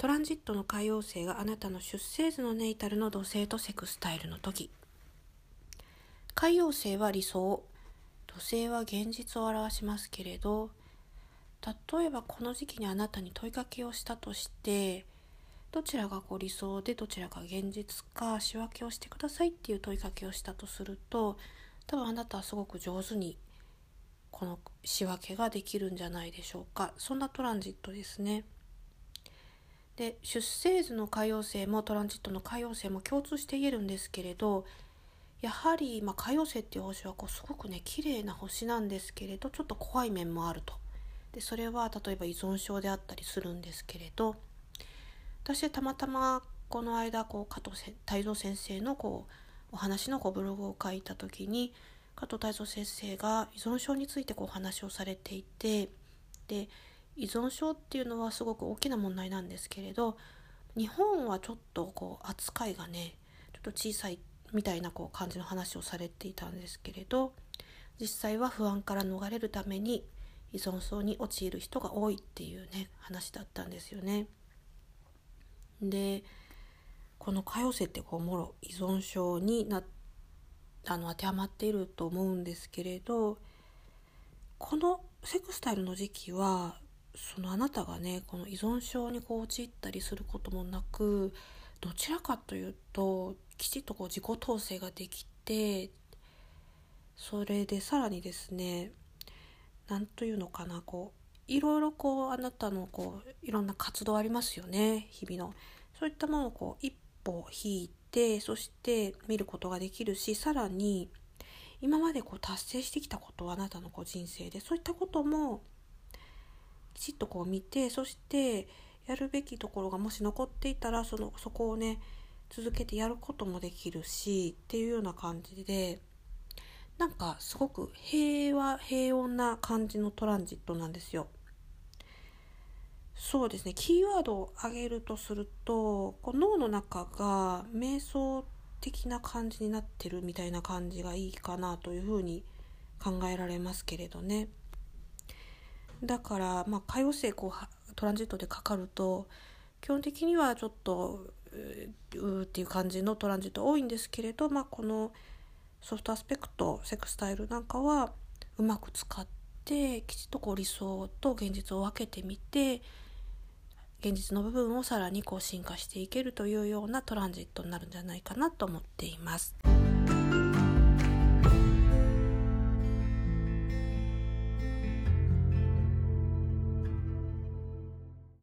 トランジットの海洋星があなたの出生図のネイタルの土星とセクスタイルの時。海洋星は理想。土星は現実を表しますけれど例えばこの時期にあなたに問いかけをしたとしてどちらがこう理想でどちらが現実か仕分けをしてくださいっていう問いかけをしたとすると多分あなたはすごく上手にこの仕分けができるんじゃないでしょうか。そんなトランジットですね。で出生図の海洋星もトランジットの海洋星も共通して言えるんですけれどやはり、まあ、海洋星っていう星はこうすごくね綺麗な星なんですけれどちょっと怖い面もあると。でそれは例えば依存症であったりするんですけれど私たまたまこの間こう加藤泰造先生のこうお話のこうブログを書いた時に加藤泰造先生が依存症についてこうお話をされていてで依存症っていうのはすごく大きな問題なんですけれど日本はちょっとこう扱いがねちょっと小さいみたいなこう感じの話をされていたんですけれど実際は不安から逃れるために依存症に陥る人が多いっていうね話だったんですよね。でこの可用性ってこうもろ依存症になあの当てはまっていると思うんですけれどこのセクスタイルの時期はそのあなたがねこの依存症にこう陥ったりすることもなくどちらかというときちっとこう自己統制ができてそれでさらにですね何というのかなこういろいろこうあなたのこういろんな活動ありますよね日々の。そういったものをこう一歩引いてそして見ることができるしさらに今までこう達成してきたことはあなたのこう人生でそういったこともきちっとこう見てそしてやるべきところがもし残っていたらそのそこをね続けてやることもできるしっていうような感じでなんかすごく平和平穏な感じのトランジットなんですよ。そうですねキーワードを挙げるとするとこう脳の中が瞑想的な感じになってるみたいな感じがいいかなというふうに考えられますけれどね。だからまあ海王星こうトランジットでかかると基本的にはちょっとうーっていう感じのトランジット多いんですけれど、まあ、このソフトアスペクトセクスタイルなんかはうまく使ってきちっとこう理想と現実を分けてみて現実の部分をさらにこう進化していけるというようなトランジットになるんじゃないかなと思っています。